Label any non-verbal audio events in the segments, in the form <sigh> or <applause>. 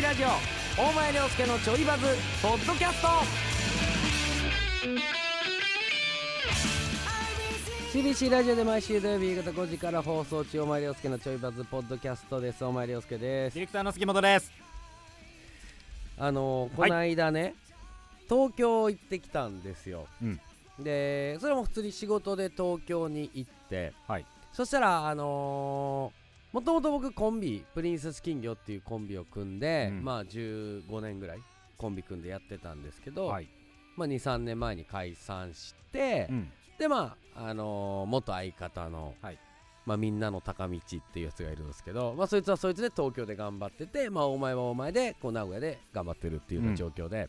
ラジオ大前涼介のちょいバズポッドキャスト。CBC ラジオで毎週土曜日夕方5時から放送中大前涼介のちょいバズポッドキャストです。大前涼介です。ディレクターの杉本です。あのーこはいの間ね、東京行ってきたんですよ、うん。でそれも普通に仕事で東京に行ってはい。そしたらあのー、もともと僕コンビプリンセス金魚っていうコンビを組んで、うん。まあ15年ぐらいコンビ組んでやってたんですけど、はい。まあ、23年前に解散して、うん。でまああのー元相方の、はい。まあ、みんなの高道っていうやつがいるんですけど、まあ、そいつはそいつで東京で頑張ってて、まあ、お前はお前でこう名古屋で頑張ってるっていうような状況で,、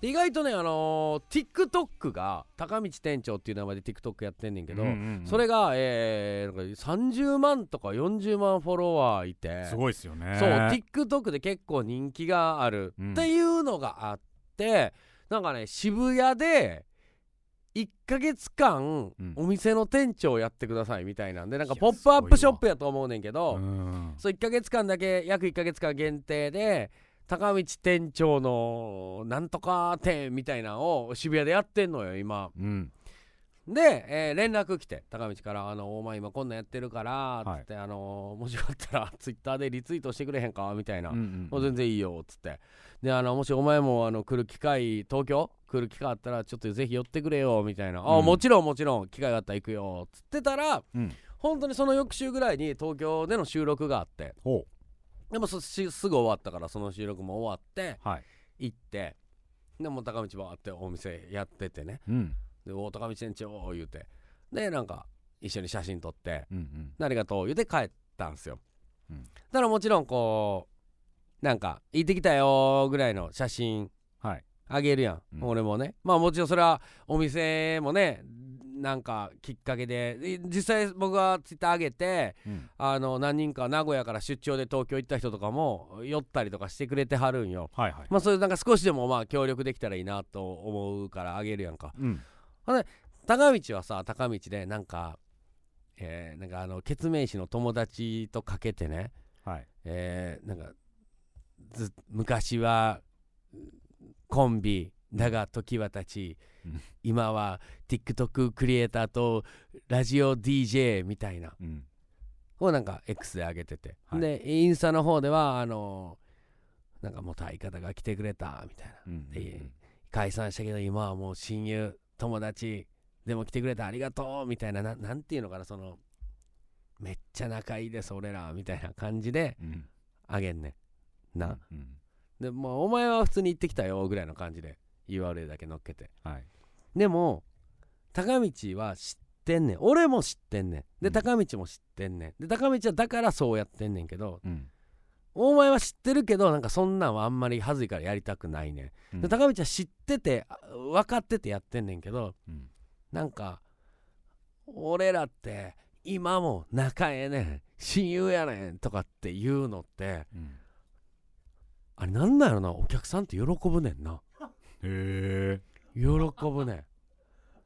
で意外とね、あのー TikTok が高道店長っていう名前で TikTok やってんねんけど、うんうんうんそれが、えー、なんか30万とか40万フォロワーいて。すごいですよね。そう TikTok で結構人気があるうん。っていうのがあって、なんかね渋谷で1ヶ月間うん。お店の店長やってくださいみたいなんでなんかポップアップショップやと思うねんけど、うん。そう1ヶ月間だけ約1ヶ月間限定で高道店長のなんとか店みたいなのを渋谷でやってんのよ今。うん。で、えー連絡来て高道から「あのお前今こんなんやってるから」はい。つって、あのもしよかったらツイッターでリツイートしてくれへんか?」みたいな、うんうんもう全然いいよっつって。であのもしお前もあの来る機会東京？来る機会あったらちょっとぜひ寄ってくれよみたいな、あうん。もちろんもちろん機会があったら行くよっつってたらうん。本当にその翌週ぐらいに東京での収録があって。ほでもそしすぐ終わったからその収録も終わってうはい。行ってでもう高道バーってお店やっててね。うん。で「お高道店長」言うてでなんか一緒に写真撮ってうんうんありがとう？言うて帰ったんすよ、うん。だからもちろんこうなんか行ってきたよぐらいの写真はい。あげるやん、うん。俺もね。まあもちろんそれはお店もねなんかきっかけで。で実際僕がツイッター上げてうん。あの何人か名古屋から出張で東京行った人とかも寄ったりとかしてくれてはるんよ。はいはい。まあそれなんか少しでもまあ協力できたらいいなと思うからあげるやんか。うん。高道はさ高道でなんかえーなんかあの決命師の友達とかけてね。はい。えーなんかず昔はコンビだが時は経ち、うん今は TikTok クリエイターとラジオ DJ みたいな。うん。をなんか X で上げてて、はい。でインスタの方ではあのなんか元相方が来てくれたみたいな。うんで解散したけど今はもう親友友達でも来てくれてありがとうみたいな。ななんていうのかなそのめっちゃ仲いいです俺らみたいな感じでうん。あげんねん。な、うんでもうお前は普通に行ってきたよぐらいの感じで URL だけ乗っけて。はいでも高道は知ってんねん。俺も知ってんねん。でうん。高道も知ってんねん。で高道はだからそうやってんねんけどうん。お前は知ってるけどなんかそんなんはあんまり恥ずいからやりたくないねん。うん。で高道は知っててあ分かっててやってんねんけどうん。なんか俺らって今も仲ええねん。親友やねんとかって言うのってうん。あれなんだろな。お客さんって喜ぶねんな。へえ喜ぶね。ん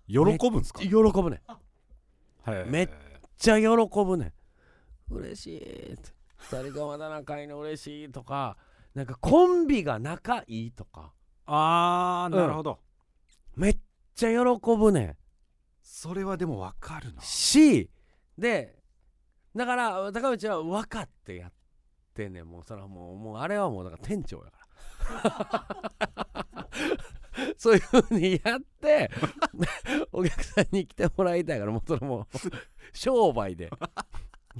喜ぶんすか？喜ぶね。めっちゃ喜ぶね。ん嬉しいって。二人がまだ仲いいの嬉しいとかなんかコンビが仲いいとか。あーなるほど。めっちゃ喜ぶね。んそれはでもわかるな。しでだから高道は分かってやってんねん。もうそれはもうもうあれはもうだから店長やから <laughs> そういうふうにやってお客さんに来てもらいたいからもうそれもう商売で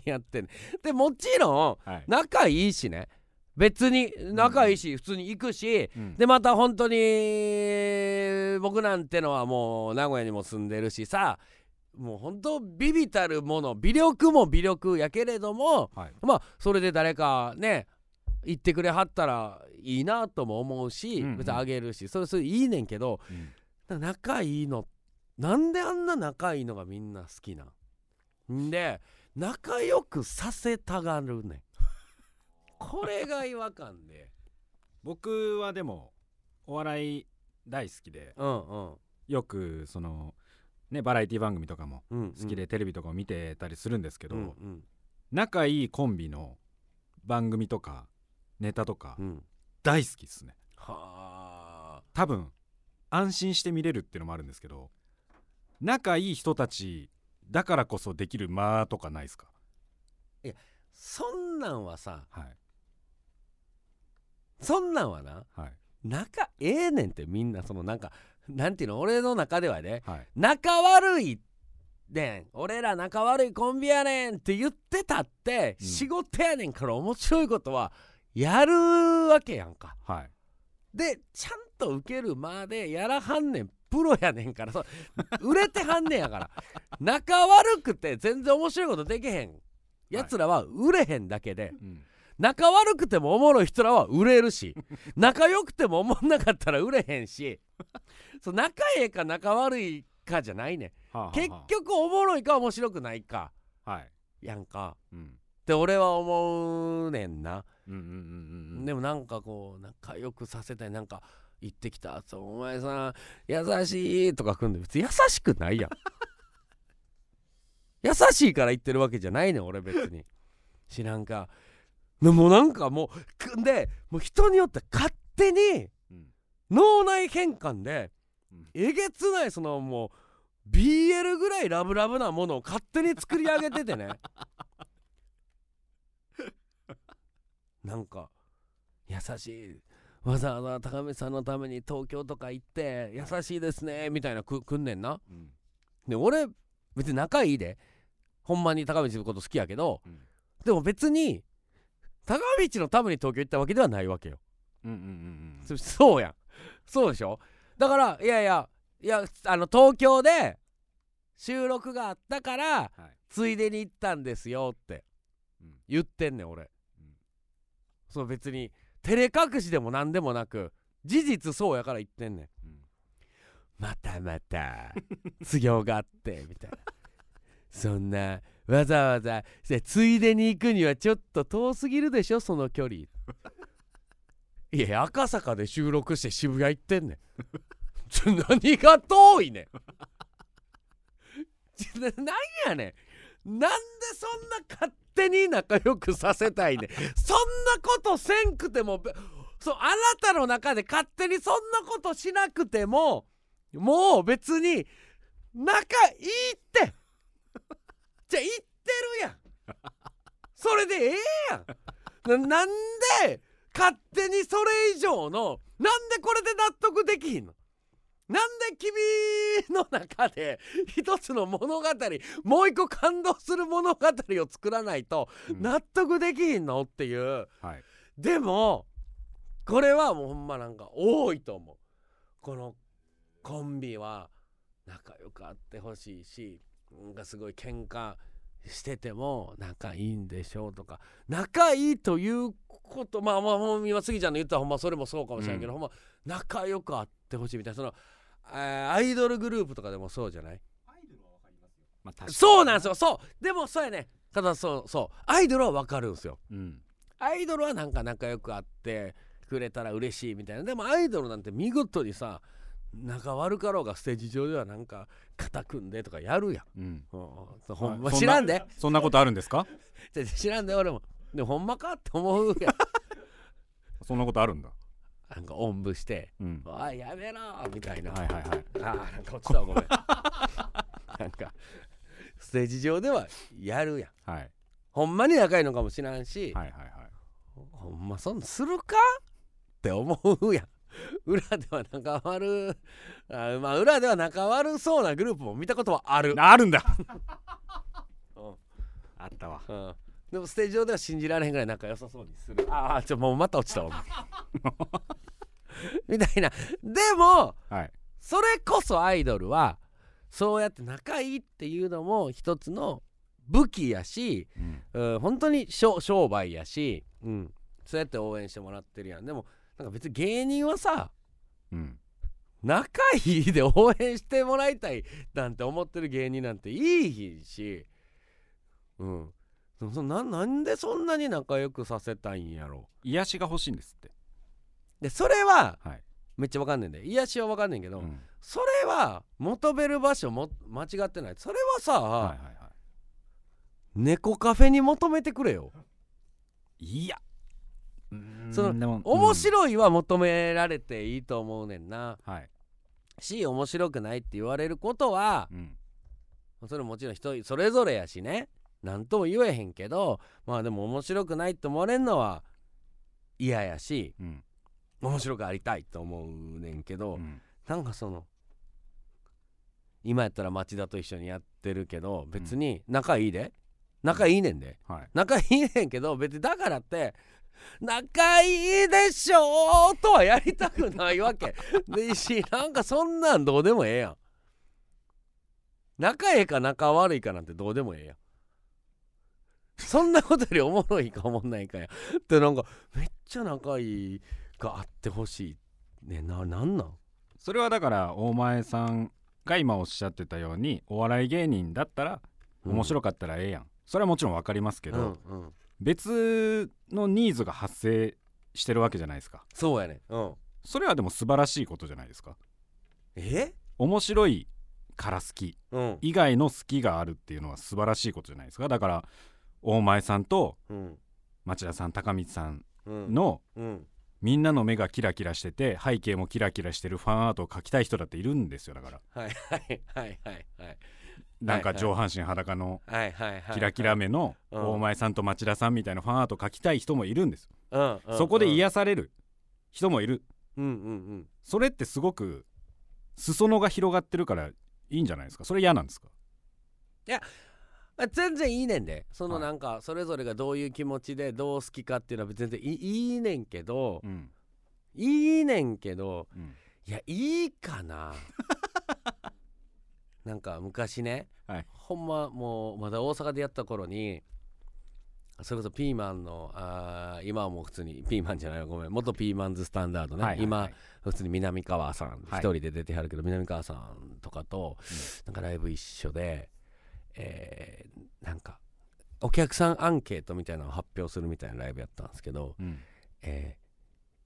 やってんね。んでもちろんはい。仲いいしね。別に仲いいし普通に行くし、うん。でまた本当に僕なんてのはもう名古屋にも住んでるしさもう本当ビビたるもの微力も微力やけれどもはい。まあそれで誰かね言ってくれはったらいいなとも思うし、うんうん。別にあげるしそれそれいいねんけどうん。仲いいのなんであんな仲いいのがみんな好きなん？んで仲良くさせたがるねん。<laughs> これが違和感で。僕はでもお笑い大好きでうんうん。よくそのねバラエティ番組とかもうんうん。好きでテレビとかを見てたりするんですけど、うんうん。仲いいコンビの番組とかネタとかうん大好きですね。はあ。多分安心して見れるっていうのもあるんですけど仲いい人たちだからこそできる間とかないですか？そんなんはさはい。そんなんはなはい。仲ええねんってみんなそのなんかなんていうの俺の中ではねはい。仲悪いねん俺ら仲悪いコンビやねんって言ってたって、うん。仕事やねんから面白いことはやるわけやんか。はい。でちゃんと受けるまでやらはんねんプロやねんから。そう売れてはんねんやから。<laughs> 仲悪くて全然面白いことできへん。やつらは売れへんだけで、うん。仲悪くてもおもろい人らは売れるし。仲良くてもおもんなかったら売れへんし。そう仲ええか仲悪いかじゃないねん。はあはあ。結局おもろいか面白くないかはい。やんか。うん。って俺は思うねんな、でもなんかこう仲良くさせたい。なんか行ってきた。お前さん優しいとか組んで別に優しくないやん。<laughs> 優しいから言ってるわけじゃないねん俺別に。知らんか。でもなんかもうでもう人によって勝手にうん。脳内変換でうん。えげつないそのもう BL ぐらいラブラブなものを勝手に作り上げててねなんか優しいわざわざ高見さんのために東京とか行って優しいですねみたいなくくんねんな。うん。で俺別に仲いいで。ほんまに高道のこと好きやけど。うん。でも別に高道のために東京行ったわけではないわけよ。うんうんうんうん。そそうやん。そうでしょ？だからいやいやいやあの東京で収録があったからはい。ついでに行ったんですよってうん。言ってんねん俺、うんそう別に照れ隠しでも何でもなく事実そうやから言ってんねん。うん。またまた都合があってみたいな。そんなわざわざせついでに行くにはちょっと遠すぎるでしょその距離。いや赤坂で収録して渋谷行ってんねん。<laughs> 何が遠いねん。ちょななんやねんなんでそんな勝手に仲良くさせたいねん。そんなことせんくてもそうあなたの中で勝手にそんなことしなくてももう別に仲いいって。じゃあ言ってるやん。それでええやん。ななんで勝手にそれ以上のなんでこれで納得できひんの？なんで君の中で一つの物語もう一個感動する物語を作らないとうん。納得できひんのっていう。はい。でもこれはもうほんまなんか多いと思う。このコンビは仲良くあってほしいしなんかすごい喧嘩してても仲いいんでしょうとか仲いいということまあまあ今杉ちゃんの言ったらほんまそれもそうかもしれんけど、うん。ほんま仲良くあってほしいみたいなそのえーアイドルグループとかでもそうじゃない？まあ確かにそうなんですよ。そう。でもそうやね。ただそうそう。アイドルは分かるんですよ。うん。アイドルはなんか仲良くあってくれたら嬉しいみたいな。でもアイドルなんて見事にさ仲悪かろうがステージ上ではなんか肩組んでとかやるやん、うん。うほんま知らんで。そんなことあるんですか？<laughs> 知らんで俺も。でもほんまかって思うやん。<laughs> そんなことあるんだなんかおんぶしてうん「おいやめろ!」みたいな、はいはいはい。あーなんか落ちたわごめん。なんかステージ上ではやるやん。はい。ほんまに仲いいのかもしらんし、はいはいはいほんまそんするか？って思うやん。裏では仲悪あまあ裏では仲悪そうなグループも見たことはある、あるんだ。うん。あったわ。うん、でもステージ上では信じられへんぐらい仲良さそうにする。ああちょもうまた落ちたわ <laughs> <laughs> みたいな。でもはい。それこそアイドルはそうやって仲いいっていうのも一つの武器やし、うん。うん、本当に商商売やし、うん、そうやって応援してもらってるやん。でもなんか別に芸人はさうん。仲いいで応援してもらいたいなんて思ってる芸人なんていいしうん。ななんでそんなに仲良くさせたいんやろ？癒しが欲しいんですってでそれははい。めっちゃわかんねんで。癒しはわかんねんけど、うん。それは求める場所も間違ってない。それはさ、はいはいは猫カフェに求めてくれよ。いいやその面白いは求められていいと思うねんな、うんはい、し面白くないって言われることはうん。それもちろん人それぞれやしね。何とも言えへんけどまあでも面白くないって思われんのは嫌やし。うん面白くありたいと思うねんけど、うん。なんかその今やったら町田と一緒にやってるけど別に仲いいで。仲いいねんで。はい。仲いいねんけど別にだからって仲いいでしょとはやりたくないわけ。<laughs> でしなんかそんなんどうでもええやん。仲ええか仲悪いかなんてどうでもええやん。そんなことよりおもろいかおもんないかや。ってなんかめっちゃ仲いいがあってほしい。ねななんなん？それはだから大前さんが今おっしゃってたようにお笑い芸人だったら面白かったらええやん、それはもちろん分かりますけけど、うんうん、別のニーズが発生してるわけじゃないですか。そうやね。うん。それはでも素晴らしいことじゃないですか。え？面白いから好きうん。以外の好きがあるっていうのは素晴らしいことじゃないですか。だから大前さんとうん。町田さん高光さんうん。のうんみんなの目がキラキラしてて背景もキラキラしてるファンアートを描きたい人だっているんですよだから。はいはいはいはいはい。なんか上半身裸のキラキラ目のうん。大前さんと町田さんみたいなファンアート描きたい人もいるんです。うんうんそこでうん癒される人もいる。うんうんうん。それってすごく裾野が広がってるからいいんじゃないですか？それ嫌なんですか？あ全然いいねんで。そのはい。なんかそれぞれがどういう気持ちでどう好きかっていうのは全然いいねんけどうん。いいねんけどうん。いやいいかな。<laughs> なんか昔ね、はい。ほんまもうまだ大阪でやった頃にそれこそピーマンのあー今はもう普通にピーマンじゃないわごめん。元ピーマンズスタンダードね、はいはいはい。今普通に南川さん一はい。人で出てはるけど、南川さんとかと、なんかライブ一緒で、えーなんかお客さんアンケートみたいなのを発表するみたいなライブやったんですけど、うん。えー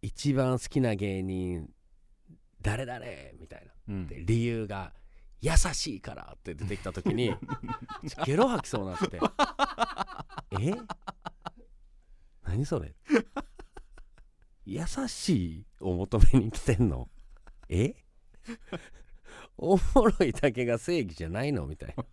一番好きな芸人誰々みたいな。うん。で理由が優しいからって出てきた時に <laughs> ゲロ吐きそうになってえ？何それ？優しいを求めに来てんの？え？<laughs> おもろいだけが正義じゃないの？みたいな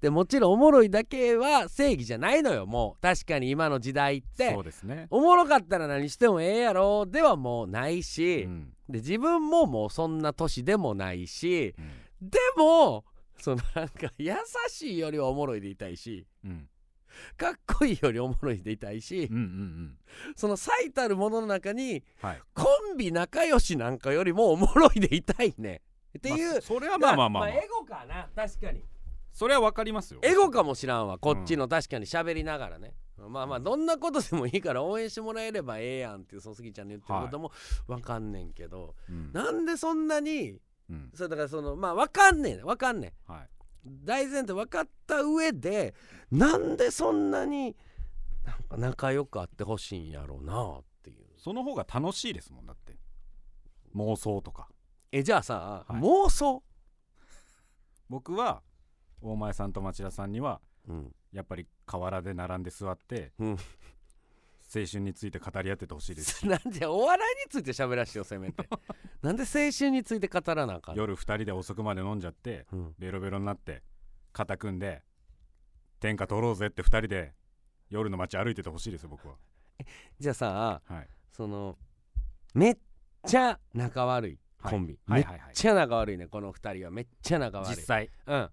でもちろんおもろいだけは正義じゃないのよもう。確かに今の時代って。そうですね。おもろかったら何してもええやろ。ではもうないし、うん。で自分ももうそんな年でもないしうん。でもそのなんか優しいよりはおもろいでいたいしうん。かっこいいよりおもろいでいたいし、うんうんうん。その最たるものの中にはい。コンビ仲良しなんかよりもおもろいでいたいね。っていう、まあそれはまあまあまあまあエゴかな。確かにそれはわかりますよ。エゴかもしらんわこっちの確かに喋りながらね、まあまあどんなことでもいいから応援してもらえればええやんっていうその杉ちゃんの言ってることもわかんねんけど、うん。なんでそんなにうん。それだからそのまあわかんねんわかんねん。はい。大前提分かった上でなんでそんなになんか仲良くあってほしいんやろうなっていう。その方が楽しいですもんだって。妄想とか。えじゃあさ、はい。妄想、僕は大前さんと町田さんにはうん、やっぱり河原で並んで座って、うん。青春について語り合っててほしいです。し <laughs> なんでお笑いについて喋らしてよせめて。<laughs> なんで青春について語らなあかんの？夜2人で遅くまで飲んじゃってうん。ベロベロになって肩組んで天下取ろうぜって2人で夜の街歩いててほしいですよ僕は。<laughs> じゃあさはい。そのめっちゃ仲悪いはい。コンビ、はいめっちゃ仲悪いねこの2人は。めっちゃ仲悪い。実際。うん、うん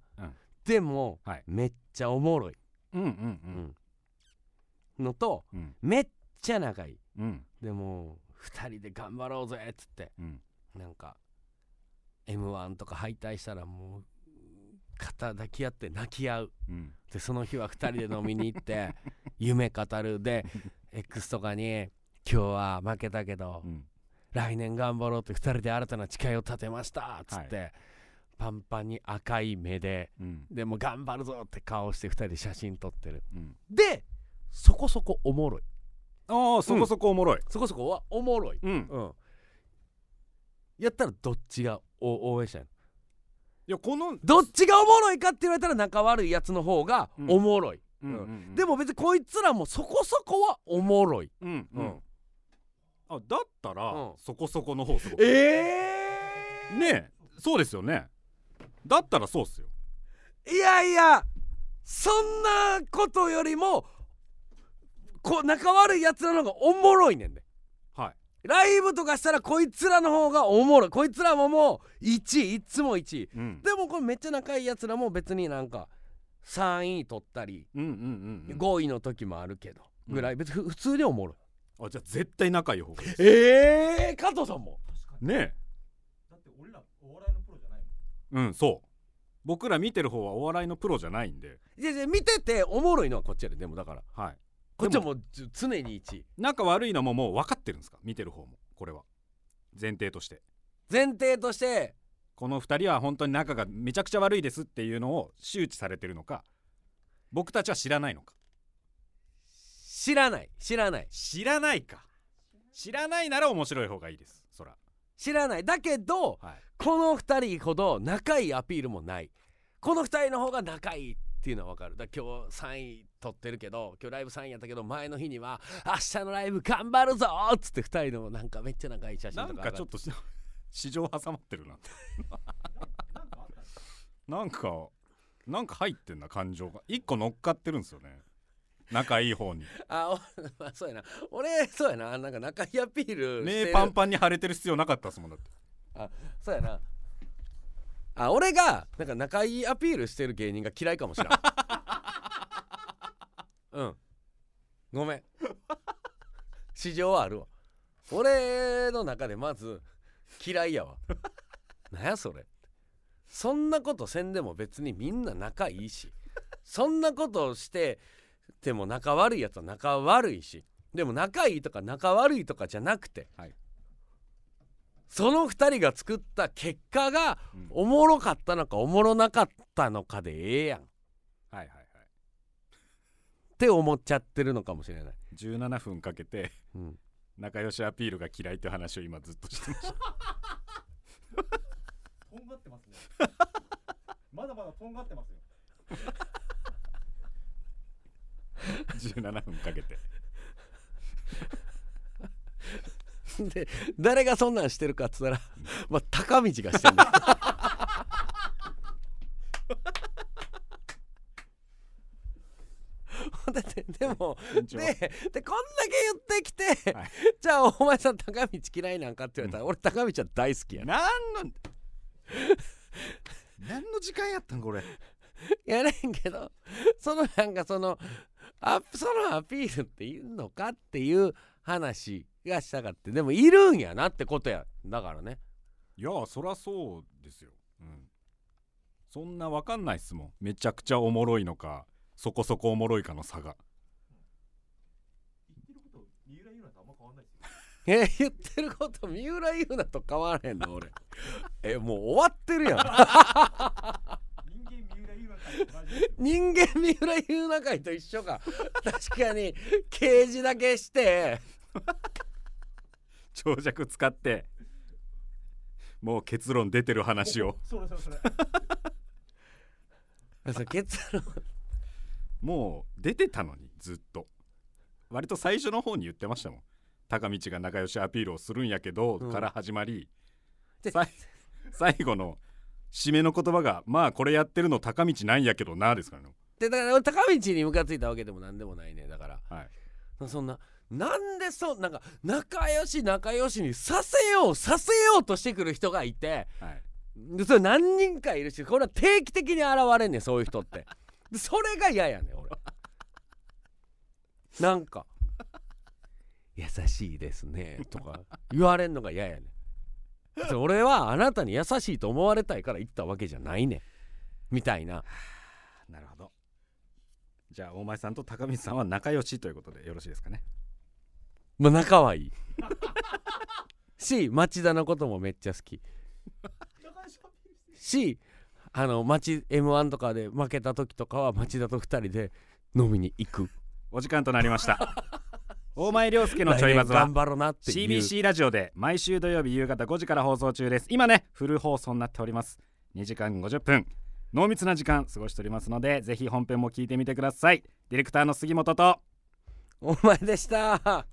でも、はい。めっちゃおもろい。うんうんのとうん。うん。めっちゃ仲い。いうん。でも2人で頑張ろうぜっつってうん。なんか m 1とか敗退したらもう肩抱き合って泣き合う。うん。でその日は2人で飲みに行って <laughs> 夢語る。で X とかに「今日は負けたけど、うん。来年頑張ろうって2人で新たな誓いを立てました」っつって、パンパンに赤い目でうん。でも頑張るぞって顔して2人で写真撮ってる。うん。でそこそこおもろい。ああそこそこおもろい。そこそこはおもろい。うん。うん。やったらどっちがお応援したいのいやこのどっちがおもろいかって言われたら仲悪いやつの方がうん。おもろい、うんうんうん。でも別にこいつらもそこそこはおもろい。うんううん。ん。あだったら、うん。そこそこの方すごい。えねえ。そうですよねだったらそうっすよ。いやいやそんなことよりもこう仲悪いやつらの方がおもろいねんで。はい。ライブとかしたらこいつらの方がおもろい。こいつらももう1位いつも1位。うん。でもこれめっちゃ仲いいやつらも別になんか3位取ったりうんうんうんうん。5位の時もあるけどうん。ぐらい。別にふ普通におもろい。あじゃあ絶対仲いい方がいいええー、加藤さんも。ねだって俺らお笑いのプロじゃないもん。えうんそう。僕ら見てる方はお笑いのプロじゃないんで。いやいや見てておもろいのはこっちやででもだから。はい。こっちはもうず常に1位。仲悪いのももう分かってるんですか？見てる方も。これは。前提として。前提として。この2人は本当に仲がめちゃくちゃ悪いですっていうのを周知されてるのか？僕たちは知らないのか？知らない。知らない。知らないか。知らないなら面白い方がいいです。そら。知らない。だけどはいこの2人ほど仲いいアピールもない。この2人の方が仲いいっていうのは分かる。だから今日3位取ってるけど今日ライブ3位やったけど前の日には明日のライブ頑張るぞっつって2人のなんかめっちゃ仲いい写真なんとかかちょっとし市場挟まってるな。<laughs> なんかなんかなんか入ってんな感情が。一個乗っかってるんですよね。仲いい方に。あお <laughs> まあそうやな。俺そうやな。なんか仲いいアピール目パンパンに腫れてる必要なかったですもんだってあそうやな。あ俺がなんか仲いいアピールしてる芸人が嫌いかもしれん。<laughs> うん。ごめん。市場はあるわ。俺の中でまず嫌いやわ。なんやそれ。そんなことせんでも別にみんな仲いいし。そんなことしてても仲悪いやつは仲悪いし。でも仲いいとか仲悪いとかじゃなくて、はい。その2人が作った結果がうん。おもろかったのかおもろなかったのかでええやん。っはいはいはい。て思っちゃってるのかもしれない、17分かけてうん、仲良しアピールが嫌いっていう話を今ずっとしてました。とんがってますね。まだまだとんがってますよ。17分かけて <laughs> で誰がそんなんしてるかっつったら、まあ、高道がしてんだってでもででこんだけ言ってきて、はい。じゃあお前さん高道嫌いなんかって言われたら、俺高道は大好きやねなんの何の時間やったんこれ？やねんけどそのなんかそのあそのアピールっているのかっていう話がしたかってでもいるんやなってことや。だからね。いやそらそうですよ、うん、そんなわかんないっすもん。めちゃくちゃおもろいのかそこそこおもろいかの差が。言ってること三浦優奈とあんま変わんないですよえ言ってること三浦優奈と変わらへんの俺 <laughs> えもう終わってるやん人間三浦優奈会と一緒か。確かに刑事だけして長尺使ってもう結論出てる話を。それそれそれそれ結論もう出てたのにずっと。割と最初の方に言ってましたもん。高道が仲良しアピールをするんやけど、うん。から始まり。最後の締めの言葉がまあこれやってるの高道なんやけどなですからね。でだから俺高道にムカついたわけでもなんでもないね。だから。はい。そんななんでそなんか仲良し仲良しにさせようさせようとしてくる人がいてはい。でそれ何人かいるしこれは定期的に現れんねんそういう人って。<laughs> でそれが嫌やねん俺 <laughs> なんか「優しいですね」とか言われんのが嫌やねん。で俺はあなたに優しいと思われたいから言ったわけじゃないねん。みたいな。<sighs> なるほど。じゃあ大前さんと高道さんは仲良しということでよろしいですかねまあ仲はいい。し町田のこともめっちゃ好き。しあの町 m 1とかで負けた時とかは町田と2人で飲みに行く。お時間となりました。大前涼介のちょいバズは CBC ラジオで毎週土曜日夕方5時から放送中です。今ねフル放送になっております。2時間50分。濃密な時間過ごしておりますのでぜひ本編も聞いてみてください。ディレクターの杉本と。お前でした